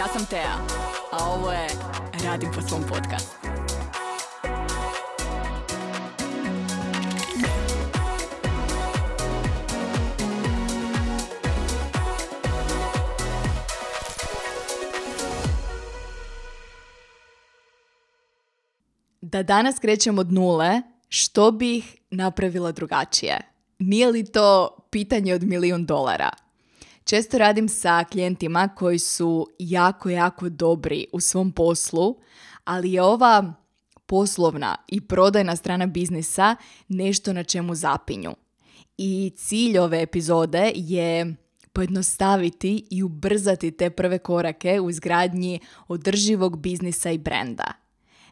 Ja sam Tea, a ovo je Radim po svom podcastu. Da danas krećem od nule, što bih napravila drugačije? Nije li to pitanje od milijun dolara? Često radim sa klijentima koji su jako, jako dobri u svom poslu, ali je ova poslovna i prodajna strana biznisa nešto na čemu zapinju. I cilj ove epizode je pojednostaviti i ubrzati te prve korake u izgradnji održivog biznisa i brenda.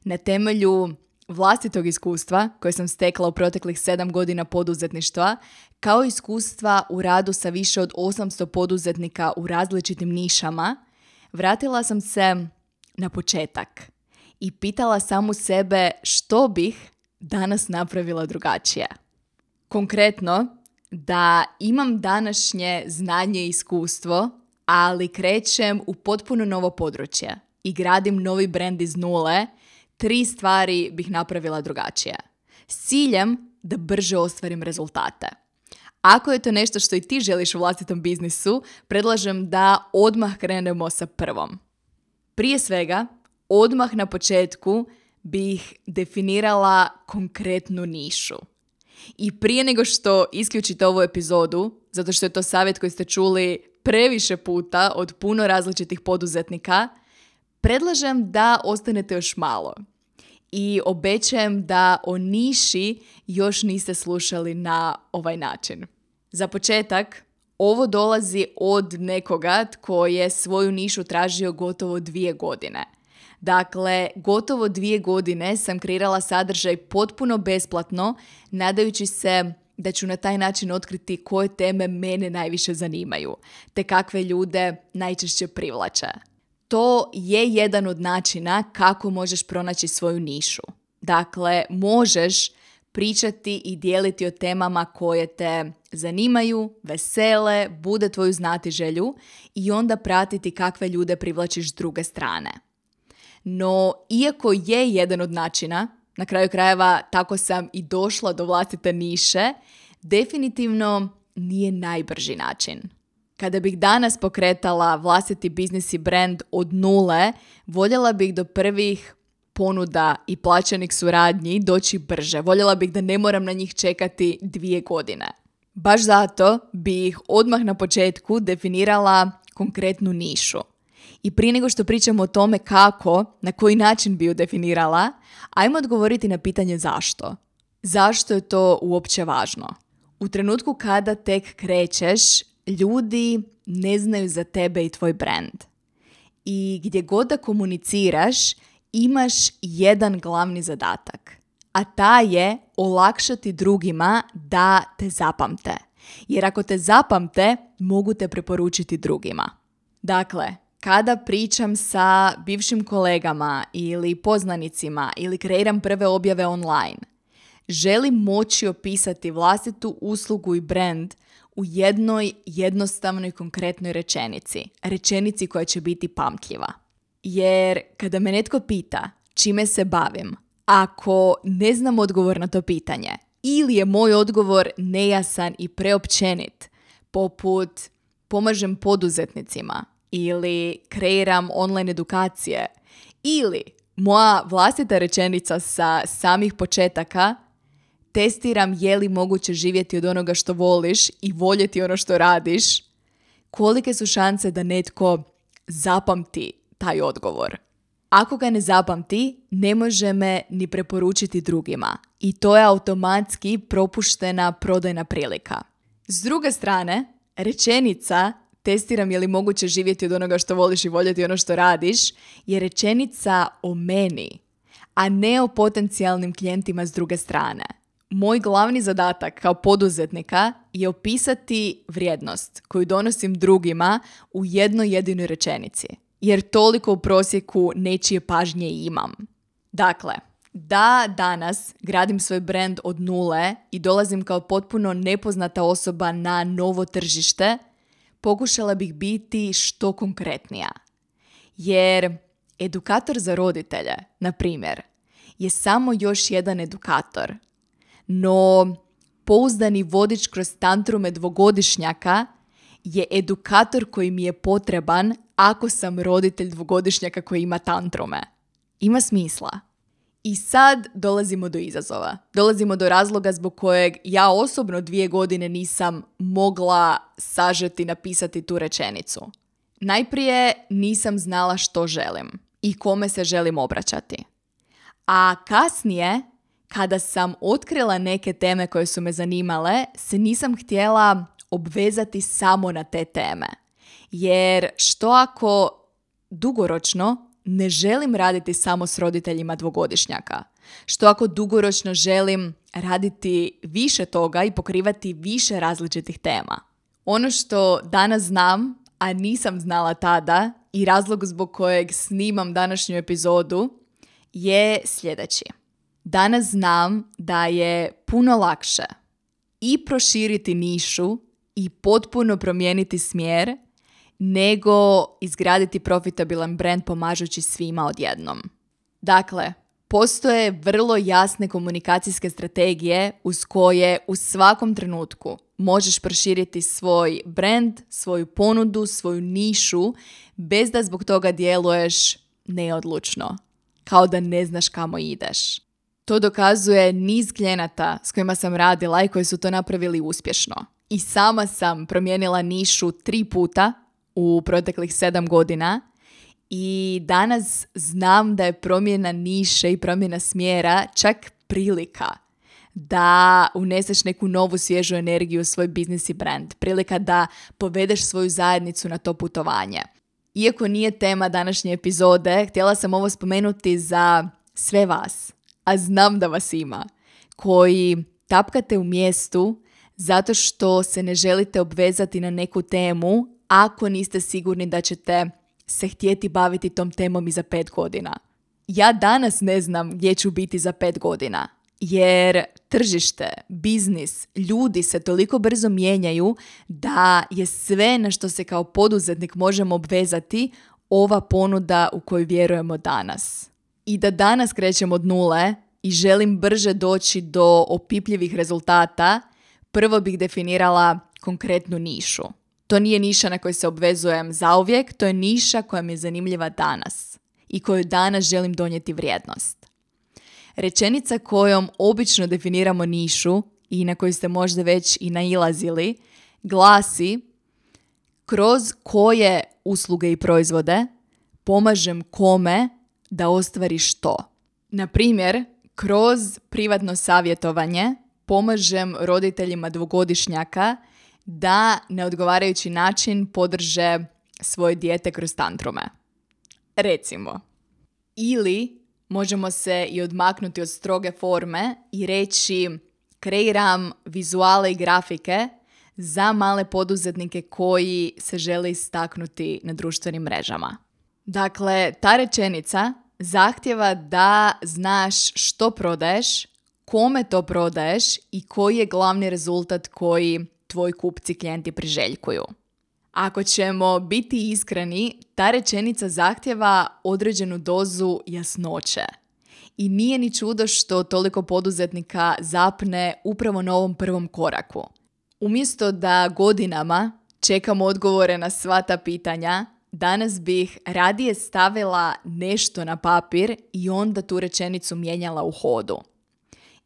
Na temelju vlastitog iskustva koje sam stekla u proteklih 7 godina poduzetništva, kao iskustva u radu sa više od 800 poduzetnika u različitim nišama, vratila sam se na početak i pitala samu sebe što bih danas napravila drugačije. Konkretno, da imam današnje znanje i iskustvo, ali krećem u potpuno novo područje i gradim novi brand iz nule – tri stvari bih napravila drugačije. S ciljem da brže ostvarim rezultate. Ako je to nešto što i ti želiš u vlastitom biznisu, predlažem da odmah krenemo sa prvom. Prije svega, odmah na početku bih definirala konkretnu nišu. I prije nego što isključite ovu epizodu, zato što je to savjet koji ste čuli previše puta od puno različitih poduzetnika, predlažem da ostanete još malo. I obećajem da o niši još niste slušali na ovaj način. Za početak, ovo dolazi od nekoga tko je svoju nišu tražio gotovo dvije godine. Dakle, gotovo dvije godine sam kreirala sadržaj potpuno besplatno, nadajući se da ću na taj način otkriti koje teme mene najviše zanimaju, te kakve ljude najčešće privlače to je jedan od načina kako možeš pronaći svoju nišu. Dakle, možeš pričati i dijeliti o temama koje te zanimaju, vesele, bude tvoju znati želju i onda pratiti kakve ljude privlačiš s druge strane. No, iako je jedan od načina, na kraju krajeva tako sam i došla do vlastite niše, definitivno nije najbrži način. Kada bih danas pokretala vlastiti biznis i brand od nule, voljela bih do prvih ponuda i plaćenih suradnji doći brže. Voljela bih da ne moram na njih čekati dvije godine. Baš zato bih odmah na početku definirala konkretnu nišu. I prije nego što pričamo o tome kako, na koji način bi ju definirala, ajmo odgovoriti na pitanje zašto. Zašto je to uopće važno? U trenutku kada tek krećeš, ljudi ne znaju za tebe i tvoj brand. I gdje god da komuniciraš, imaš jedan glavni zadatak. A ta je olakšati drugima da te zapamte. Jer ako te zapamte, mogu te preporučiti drugima. Dakle, kada pričam sa bivšim kolegama ili poznanicima ili kreiram prve objave online, želim moći opisati vlastitu uslugu i brand u jednoj jednostavnoj konkretnoj rečenici. Rečenici koja će biti pamtljiva. Jer kada me netko pita čime se bavim, ako ne znam odgovor na to pitanje ili je moj odgovor nejasan i preopćenit, poput pomažem poduzetnicima ili kreiram online edukacije ili moja vlastita rečenica sa samih početaka testiram je li moguće živjeti od onoga što voliš i voljeti ono što radiš, kolike su šanse da netko zapamti taj odgovor. Ako ga ne zapamti, ne može me ni preporučiti drugima i to je automatski propuštena prodajna prilika. S druge strane, rečenica testiram je li moguće živjeti od onoga što voliš i voljeti ono što radiš je rečenica o meni, a ne o potencijalnim klijentima s druge strane moj glavni zadatak kao poduzetnika je opisati vrijednost koju donosim drugima u jednoj jedinoj rečenici. Jer toliko u prosjeku nečije pažnje imam. Dakle, da danas gradim svoj brand od nule i dolazim kao potpuno nepoznata osoba na novo tržište, pokušala bih biti što konkretnija. Jer edukator za roditelje, na primjer, je samo još jedan edukator. No, pouzdani vodič kroz tantrume dvogodišnjaka je edukator koji mi je potreban ako sam roditelj dvogodišnjaka koji ima tantrume. Ima smisla. I sad dolazimo do izazova. Dolazimo do razloga zbog kojeg ja osobno dvije godine nisam mogla sažeti napisati tu rečenicu. Najprije nisam znala što želim i kome se želim obraćati. A kasnije, kada sam otkrila neke teme koje su me zanimale, se nisam htjela obvezati samo na te teme. Jer što ako dugoročno ne želim raditi samo s roditeljima dvogodišnjaka? Što ako dugoročno želim raditi više toga i pokrivati više različitih tema? Ono što danas znam, a nisam znala tada i razlog zbog kojeg snimam današnju epizodu je sljedeći. Danas znam da je puno lakše i proširiti nišu i potpuno promijeniti smjer nego izgraditi profitabilan brand pomažući svima odjednom. Dakle, postoje vrlo jasne komunikacijske strategije uz koje u svakom trenutku možeš proširiti svoj brand, svoju ponudu, svoju nišu bez da zbog toga djeluješ neodlučno, kao da ne znaš kamo ideš. To dokazuje niz klijenata s kojima sam radila i koji su to napravili uspješno. I sama sam promijenila nišu tri puta u proteklih sedam godina i danas znam da je promjena niše i promjena smjera čak prilika da uneseš neku novu svježu energiju u svoj biznis i brand. Prilika da povedeš svoju zajednicu na to putovanje. Iako nije tema današnje epizode, htjela sam ovo spomenuti za sve vas, a znam da vas ima, koji tapkate u mjestu zato što se ne želite obvezati na neku temu ako niste sigurni da ćete se htjeti baviti tom temom i za pet godina. Ja danas ne znam gdje ću biti za pet godina, jer tržište, biznis, ljudi se toliko brzo mijenjaju da je sve na što se kao poduzetnik možemo obvezati ova ponuda u koju vjerujemo danas. I da danas krećemo od nule i želim brže doći do opipljivih rezultata, prvo bih definirala konkretnu nišu. To nije niša na kojoj se obvezujem zauvijek, to je niša koja mi je zanimljiva danas i koju danas želim donijeti vrijednost. Rečenica kojom obično definiramo nišu i na koju ste možda već i nailazili glasi kroz koje usluge i proizvode pomažem kome da ostvari što. Na primjer, kroz privatno savjetovanje pomažem roditeljima dvogodišnjaka da na odgovarajući način podrže svoje dijete kroz tantrume. Recimo. Ili možemo se i odmaknuti od stroge forme i reći kreiram vizuale i grafike za male poduzetnike koji se žele istaknuti na društvenim mrežama. Dakle, ta rečenica zahtjeva da znaš što prodaješ, kome to prodaješ i koji je glavni rezultat koji tvoji kupci klijenti priželjkuju. Ako ćemo biti iskreni, ta rečenica zahtjeva određenu dozu jasnoće. I nije ni čudo što toliko poduzetnika zapne upravo na ovom prvom koraku. Umjesto da godinama čekamo odgovore na sva ta pitanja, danas bih radije stavila nešto na papir i onda tu rečenicu mijenjala u hodu.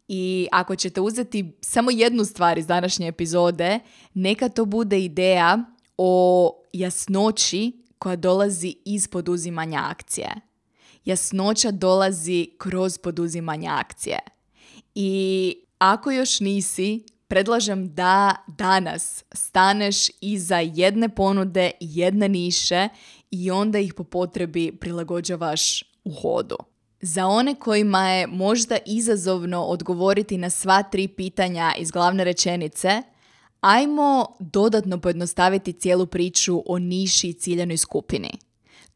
I ako ćete uzeti samo jednu stvar iz današnje epizode, neka to bude ideja o jasnoći koja dolazi iz poduzimanja akcije. Jasnoća dolazi kroz poduzimanje akcije. I ako još nisi, predlažem da danas staneš iza jedne ponude, jedne niše i onda ih po potrebi prilagođavaš u hodu. Za one kojima je možda izazovno odgovoriti na sva tri pitanja iz glavne rečenice, ajmo dodatno pojednostaviti cijelu priču o niši i ciljanoj skupini.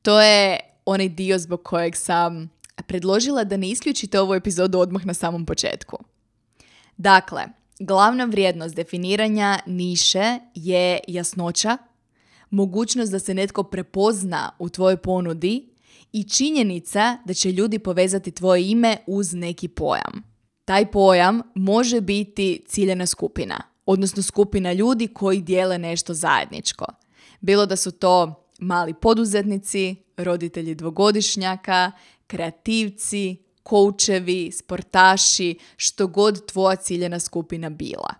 To je onaj dio zbog kojeg sam predložila da ne isključite ovu epizodu odmah na samom početku. Dakle, glavna vrijednost definiranja niše je jasnoća, mogućnost da se netko prepozna u tvojoj ponudi i činjenica da će ljudi povezati tvoje ime uz neki pojam. Taj pojam može biti ciljena skupina, odnosno skupina ljudi koji dijele nešto zajedničko. Bilo da su to mali poduzetnici, roditelji dvogodišnjaka, kreativci, koučevi, sportaši, što god tvoja ciljena skupina bila.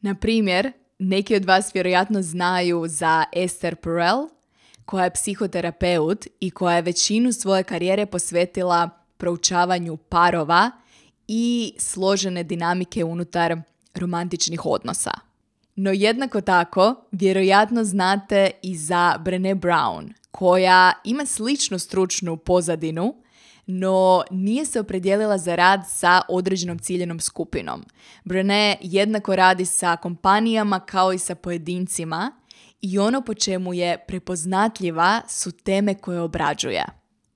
Na primjer, neki od vas vjerojatno znaju za Esther Perel, koja je psihoterapeut i koja je većinu svoje karijere posvetila proučavanju parova i složene dinamike unutar romantičnih odnosa. No jednako tako, vjerojatno znate i za Brené Brown, koja ima sličnu stručnu pozadinu, no nije se opredijelila za rad sa određenom ciljenom skupinom. Brené jednako radi sa kompanijama kao i sa pojedincima i ono po čemu je prepoznatljiva su teme koje obrađuje.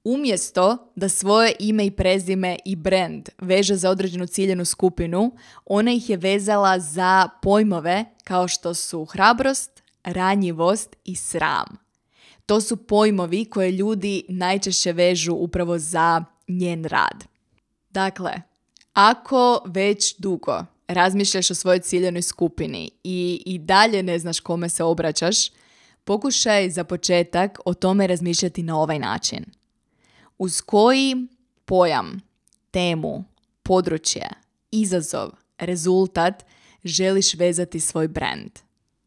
Umjesto da svoje ime i prezime i brand veže za određenu ciljenu skupinu, ona ih je vezala za pojmove kao što su hrabrost, ranjivost i sram. To su pojmovi koje ljudi najčešće vežu upravo za njen rad. Dakle, ako već dugo razmišljaš o svojoj ciljenoj skupini i, i dalje ne znaš kome se obraćaš, pokušaj za početak o tome razmišljati na ovaj način. Uz koji pojam, temu, područje, izazov, rezultat želiš vezati svoj brand?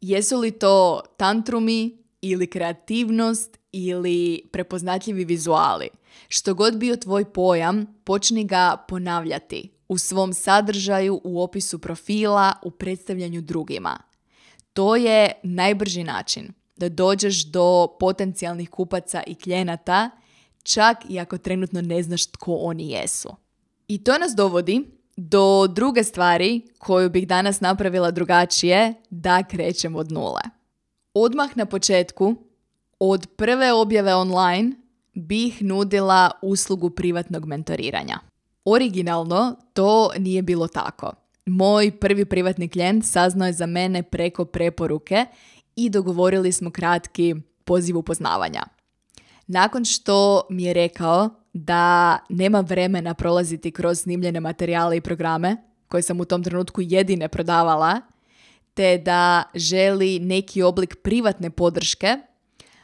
Jesu li to tantrumi ili kreativnost ili prepoznatljivi vizuali? Što god bio tvoj pojam, počni ga ponavljati u svom sadržaju, u opisu profila, u predstavljanju drugima. To je najbrži način da dođeš do potencijalnih kupaca i klijenata, čak i ako trenutno ne znaš tko oni jesu. I to nas dovodi do druge stvari koju bih danas napravila drugačije, da krećem od nule. Odmah na početku, od prve objave online, bih nudila uslugu privatnog mentoriranja. Originalno to nije bilo tako. Moj prvi privatni klijent saznao je za mene preko preporuke i dogovorili smo kratki poziv upoznavanja. Nakon što mi je rekao da nema vremena prolaziti kroz snimljene materijale i programe, koje sam u tom trenutku jedine prodavala, te da želi neki oblik privatne podrške,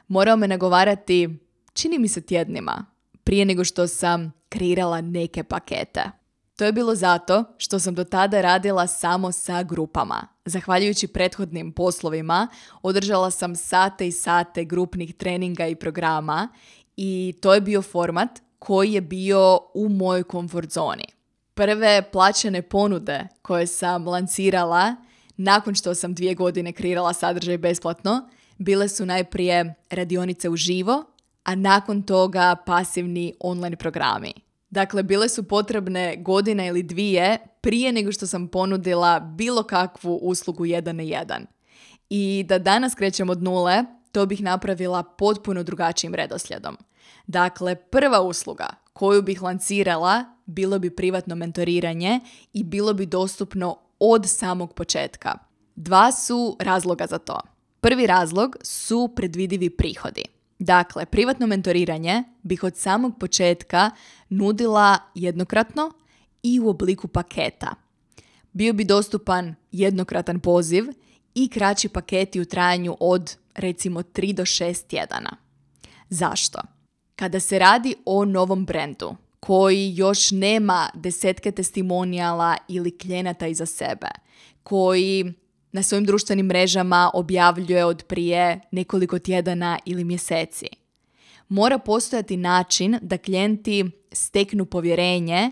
morao me nagovarati, čini mi se tjednima, prije nego što sam kreirala neke pakete. To je bilo zato što sam do tada radila samo sa grupama. Zahvaljujući prethodnim poslovima, održala sam sate i sate grupnih treninga i programa i to je bio format koji je bio u mojoj komfort zoni. Prve plaćene ponude koje sam lancirala nakon što sam dvije godine kreirala sadržaj besplatno, bile su najprije radionice u živo, a nakon toga pasivni online programi. Dakle, bile su potrebne godina ili dvije prije nego što sam ponudila bilo kakvu uslugu jedan na jedan. I da danas krećem od nule, to bih napravila potpuno drugačijim redoslijedom. Dakle, prva usluga koju bih lancirala bilo bi privatno mentoriranje i bilo bi dostupno od samog početka. Dva su razloga za to. Prvi razlog su predvidivi prihodi. Dakle, privatno mentoriranje bih od samog početka nudila jednokratno i u obliku paketa. Bio bi dostupan jednokratan poziv i kraći paketi u trajanju od recimo 3 do 6 tjedana. Zašto? Kada se radi o novom brendu koji još nema desetke testimonijala ili klijenata iza sebe, koji na svojim društvenim mrežama objavljuje od prije nekoliko tjedana ili mjeseci. Mora postojati način da klijenti steknu povjerenje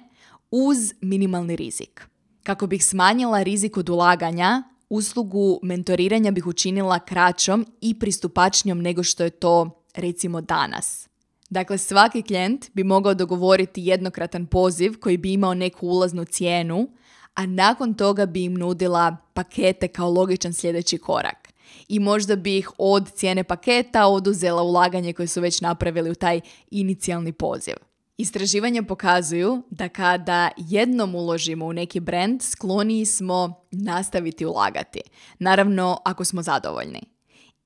uz minimalni rizik. Kako bih smanjila rizik od ulaganja, uslugu mentoriranja bih učinila kraćom i pristupačnijom nego što je to recimo danas. Dakle, svaki klijent bi mogao dogovoriti jednokratan poziv koji bi imao neku ulaznu cijenu, a nakon toga bi im nudila pakete kao logičan sljedeći korak. I možda bi ih od cijene paketa oduzela ulaganje koje su već napravili u taj inicijalni poziv. Istraživanja pokazuju da kada jednom uložimo u neki brand, skloniji smo nastaviti ulagati. Naravno, ako smo zadovoljni.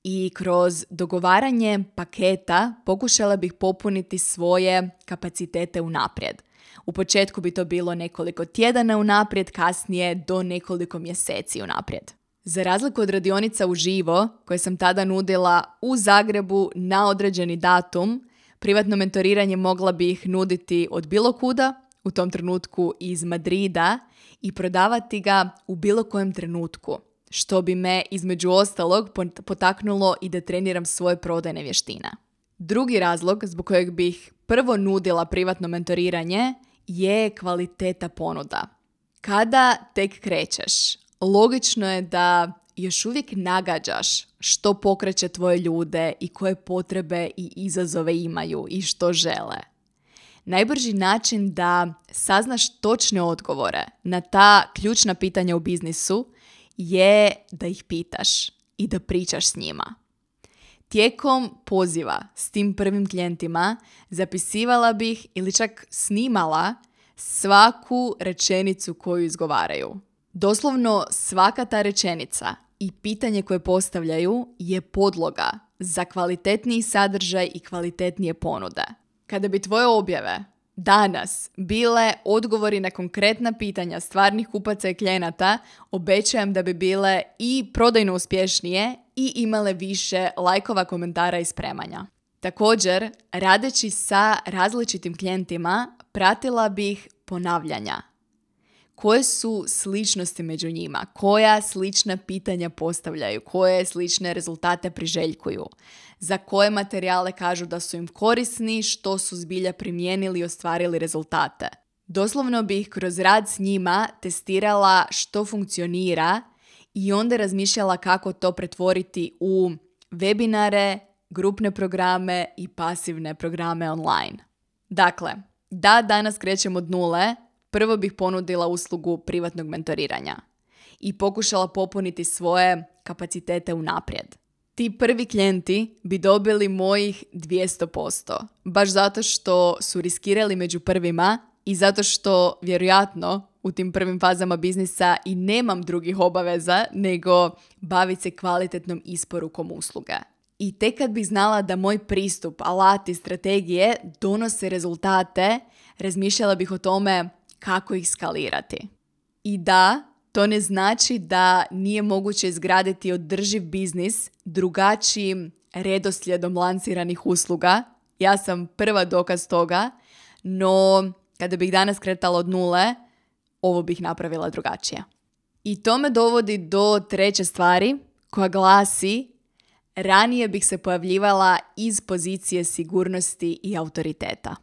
I kroz dogovaranje paketa pokušala bih popuniti svoje kapacitete unaprijed. U početku bi to bilo nekoliko tjedana unaprijed, kasnije do nekoliko mjeseci unaprijed. Za razliku od radionica uživo, koje sam tada nudila u Zagrebu na određeni datum, privatno mentoriranje mogla bih nuditi od bilo kuda, u tom trenutku iz Madrida, i prodavati ga u bilo kojem trenutku, što bi me između ostalog potaknulo i da treniram svoje prodajne vještine. Drugi razlog zbog kojeg bih prvo nudila privatno mentoriranje je kvaliteta ponuda. Kada tek krećeš, logično je da još uvijek nagađaš što pokreće tvoje ljude i koje potrebe i izazove imaju i što žele. Najbrži način da saznaš točne odgovore na ta ključna pitanja u biznisu je da ih pitaš i da pričaš s njima. Tijekom poziva s tim prvim klijentima zapisivala bih ili čak snimala svaku rečenicu koju izgovaraju. Doslovno svaka ta rečenica i pitanje koje postavljaju je podloga za kvalitetniji sadržaj i kvalitetnije ponude. Kada bi tvoje objave danas bile odgovori na konkretna pitanja stvarnih kupaca i klijenata, obećajem da bi bile i prodajno uspješnije i imale više lajkova, komentara i spremanja. Također, radeći sa različitim klijentima, pratila bih ponavljanja. Koje su sličnosti među njima? Koja slična pitanja postavljaju? Koje slične rezultate priželjkuju? Za koje materijale kažu da su im korisni, što su zbilja primijenili i ostvarili rezultate? Doslovno bih kroz rad s njima testirala što funkcionira i onda razmišljala kako to pretvoriti u webinare, grupne programe i pasivne programe online. Dakle, da danas krećem od nule, prvo bih ponudila uslugu privatnog mentoriranja i pokušala popuniti svoje kapacitete unaprijed. Ti prvi klijenti bi dobili mojih 200%, baš zato što su riskirali među prvima i zato što vjerojatno u tim prvim fazama biznisa i nemam drugih obaveza nego baviti se kvalitetnom isporukom usluge. I tek kad bih znala da moj pristup, alati, strategije donose rezultate, razmišljala bih o tome kako ih skalirati. I da, to ne znači da nije moguće izgraditi održiv biznis drugačijim redoslijedom lanciranih usluga. Ja sam prva dokaz toga, no kada bih danas kretala od nule, ovo bih napravila drugačije. I to me dovodi do treće stvari koja glasi ranije bih se pojavljivala iz pozicije sigurnosti i autoriteta.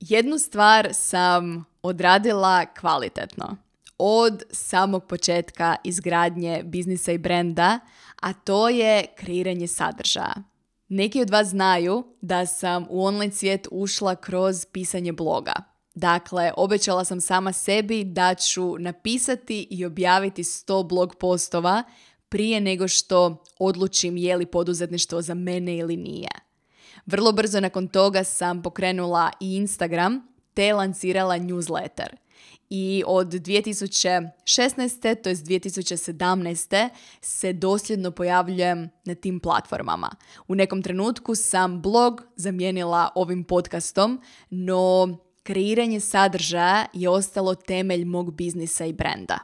Jednu stvar sam odradila kvalitetno od samog početka izgradnje biznisa i brenda, a to je kreiranje sadržaja. Neki od vas znaju da sam u online svijet ušla kroz pisanje bloga. Dakle, obećala sam sama sebi da ću napisati i objaviti 100 blog postova prije nego što odlučim je li poduzetništvo za mene ili nije. Vrlo brzo nakon toga sam pokrenula i Instagram te lancirala newsletter. I od 2016. to je 2017. se dosljedno pojavljujem na tim platformama. U nekom trenutku sam blog zamijenila ovim podcastom, no kreiranje sadržaja je ostalo temelj mog biznisa i brenda.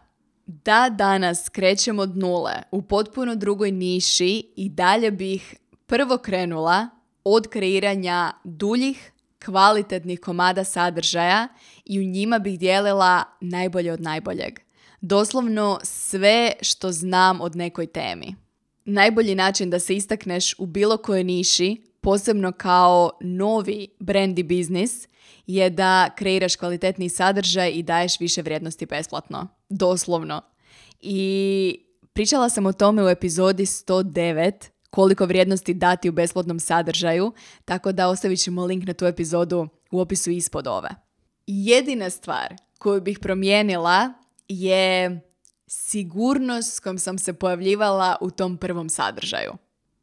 Da danas krećem od nule u potpuno drugoj niši i dalje bih prvo krenula od kreiranja duljih, kvalitetnih komada sadržaja i u njima bih dijelila najbolje od najboljeg. Doslovno sve što znam od nekoj temi. Najbolji način da se istakneš u bilo kojoj niši, posebno kao novi brand i biznis, je da kreiraš kvalitetni sadržaj i daješ više vrijednosti besplatno. Doslovno. I pričala sam o tome u epizodi 109 koliko vrijednosti dati u besplatnom sadržaju, tako da ostavit ćemo link na tu epizodu u opisu ispod ove. Jedina stvar koju bih promijenila je sigurnost s kojom sam se pojavljivala u tom prvom sadržaju.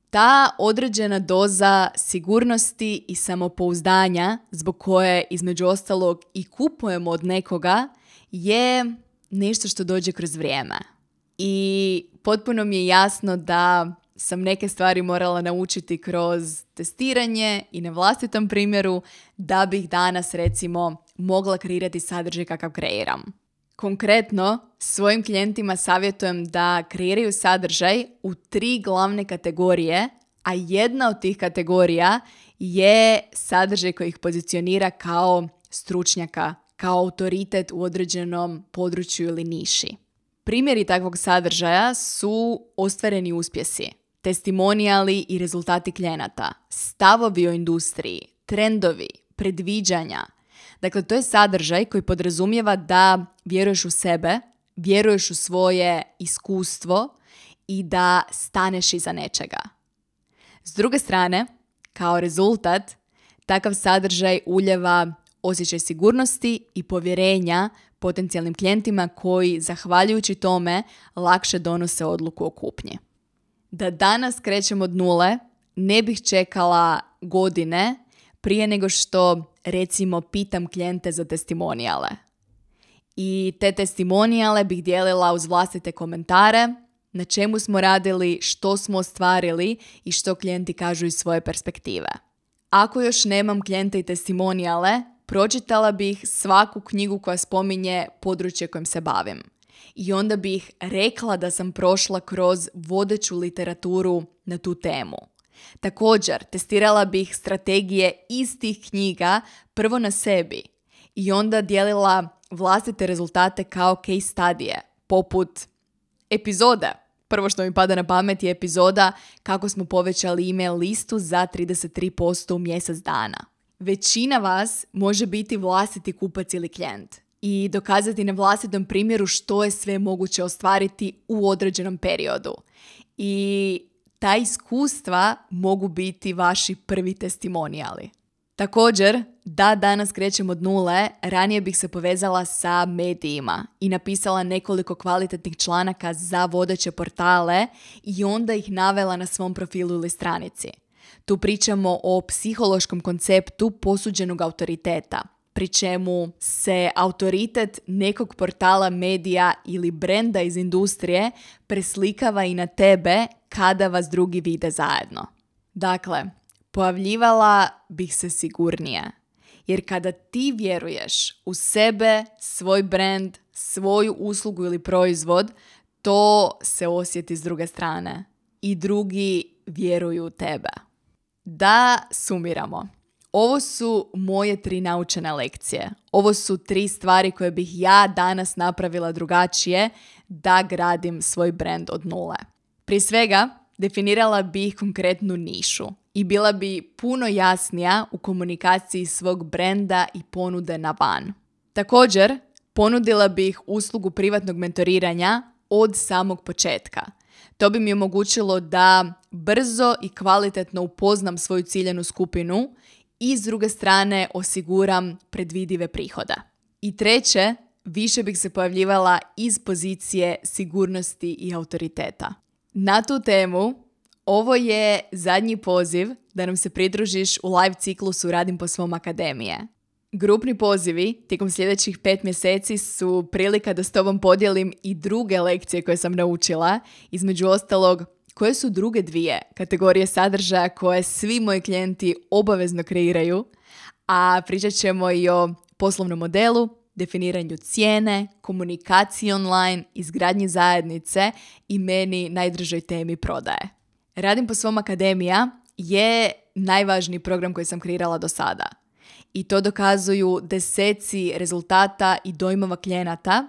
Ta određena doza sigurnosti i samopouzdanja zbog koje između ostalog i kupujemo od nekoga je nešto što dođe kroz vrijeme. I potpuno mi je jasno da sam neke stvari morala naučiti kroz testiranje i na vlastitom primjeru da bih danas recimo mogla kreirati sadržaj kakav kreiram. Konkretno, svojim klijentima savjetujem da kreiraju sadržaj u tri glavne kategorije, a jedna od tih kategorija je sadržaj koji ih pozicionira kao stručnjaka, kao autoritet u određenom području ili niši. Primjeri takvog sadržaja su ostvareni uspjesi, testimonijali i rezultati klijenata, stavovi o industriji, trendovi, predviđanja. Dakle, to je sadržaj koji podrazumijeva da vjeruješ u sebe, vjeruješ u svoje iskustvo i da staneš iza nečega. S druge strane, kao rezultat, takav sadržaj uljeva osjećaj sigurnosti i povjerenja potencijalnim klijentima koji, zahvaljujući tome, lakše donose odluku o kupnji. Da danas krećem od nule, ne bih čekala godine prije nego što, recimo, pitam klijente za testimonijale. I te testimonijale bih dijelila uz vlastite komentare, na čemu smo radili, što smo ostvarili i što klijenti kažu iz svoje perspektive. Ako još nemam klijente i testimonijale, pročitala bih svaku knjigu koja spominje područje kojim se bavim. I onda bih rekla da sam prošla kroz vodeću literaturu na tu temu. Također, testirala bih strategije istih knjiga prvo na sebi i onda dijelila vlastite rezultate kao case studije, poput epizode. Prvo što mi pada na pamet je epizoda kako smo povećali email listu za 33% u mjesec dana. Većina vas može biti vlastiti kupac ili klijent i dokazati na vlastitom primjeru što je sve moguće ostvariti u određenom periodu. I ta iskustva mogu biti vaši prvi testimonijali. Također, da danas krećem od nule, ranije bih se povezala sa medijima i napisala nekoliko kvalitetnih članaka za vodeće portale i onda ih navela na svom profilu ili stranici. Tu pričamo o psihološkom konceptu posuđenog autoriteta, pri čemu se autoritet nekog portala, medija ili brenda iz industrije preslikava i na tebe kada vas drugi vide zajedno. Dakle, pojavljivala bih se sigurnije. Jer kada ti vjeruješ u sebe, svoj brand, svoju uslugu ili proizvod, to se osjeti s druge strane. I drugi vjeruju u tebe. Da sumiramo. Ovo su moje tri naučene lekcije. Ovo su tri stvari koje bih ja danas napravila drugačije da gradim svoj brand od nule. Prije svega, definirala bih konkretnu nišu i bila bi puno jasnija u komunikaciji svog brenda i ponude na van. Također, ponudila bih uslugu privatnog mentoriranja od samog početka. To bi mi omogućilo da brzo i kvalitetno upoznam svoju ciljenu skupinu i s druge strane osiguram predvidive prihoda. I treće, više bih se pojavljivala iz pozicije sigurnosti i autoriteta. Na tu temu ovo je zadnji poziv da nam se pridružiš u live ciklusu Radim po svom akademije. Grupni pozivi tijekom sljedećih pet mjeseci su prilika da s tobom podijelim i druge lekcije koje sam naučila, između ostalog koje su druge dvije kategorije sadržaja koje svi moji klijenti obavezno kreiraju, a pričat ćemo i o poslovnom modelu, definiranju cijene, komunikaciji online, izgradnji zajednice i meni najdražoj temi prodaje. Radim po svom akademija je najvažniji program koji sam kreirala do sada. I to dokazuju deseci rezultata i dojmova klijenata,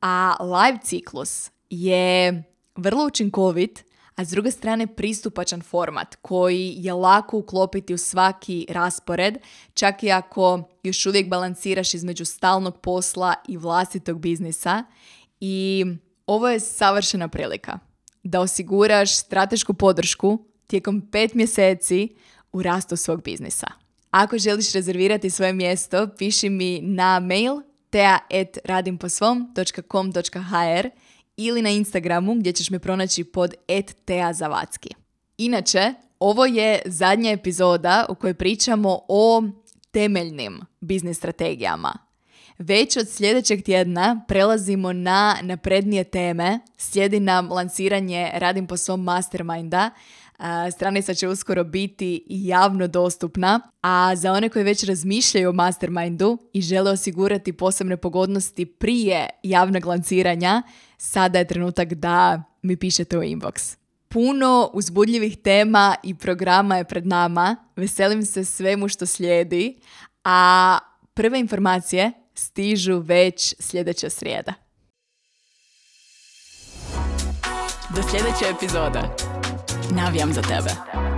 a live ciklus je vrlo učinkovit a s druge strane pristupačan format koji je lako uklopiti u svaki raspored, čak i ako još uvijek balansiraš između stalnog posla i vlastitog biznisa. I ovo je savršena prilika da osiguraš stratešku podršku tijekom pet mjeseci u rastu svog biznisa. Ako želiš rezervirati svoje mjesto, piši mi na mail tea.radimposvom.com.hr ili na Instagramu gdje ćeš me pronaći pod @teazavatski. Inače, ovo je zadnja epizoda u kojoj pričamo o temeljnim biznis strategijama. Već od sljedećeg tjedna prelazimo na naprednije teme. Slijedi nam lanciranje Radim po svom masterminda. Stranica će uskoro biti javno dostupna, a za one koji već razmišljaju o mastermindu i žele osigurati posebne pogodnosti prije javnog lanciranja, sada je trenutak da mi pišete u inbox. Puno uzbudljivih tema i programa je pred nama. Veselim se svemu što slijedi, a prve informacije stižu već sljedeća srijeda. Do sljedeće epizode. nawijam za tebe.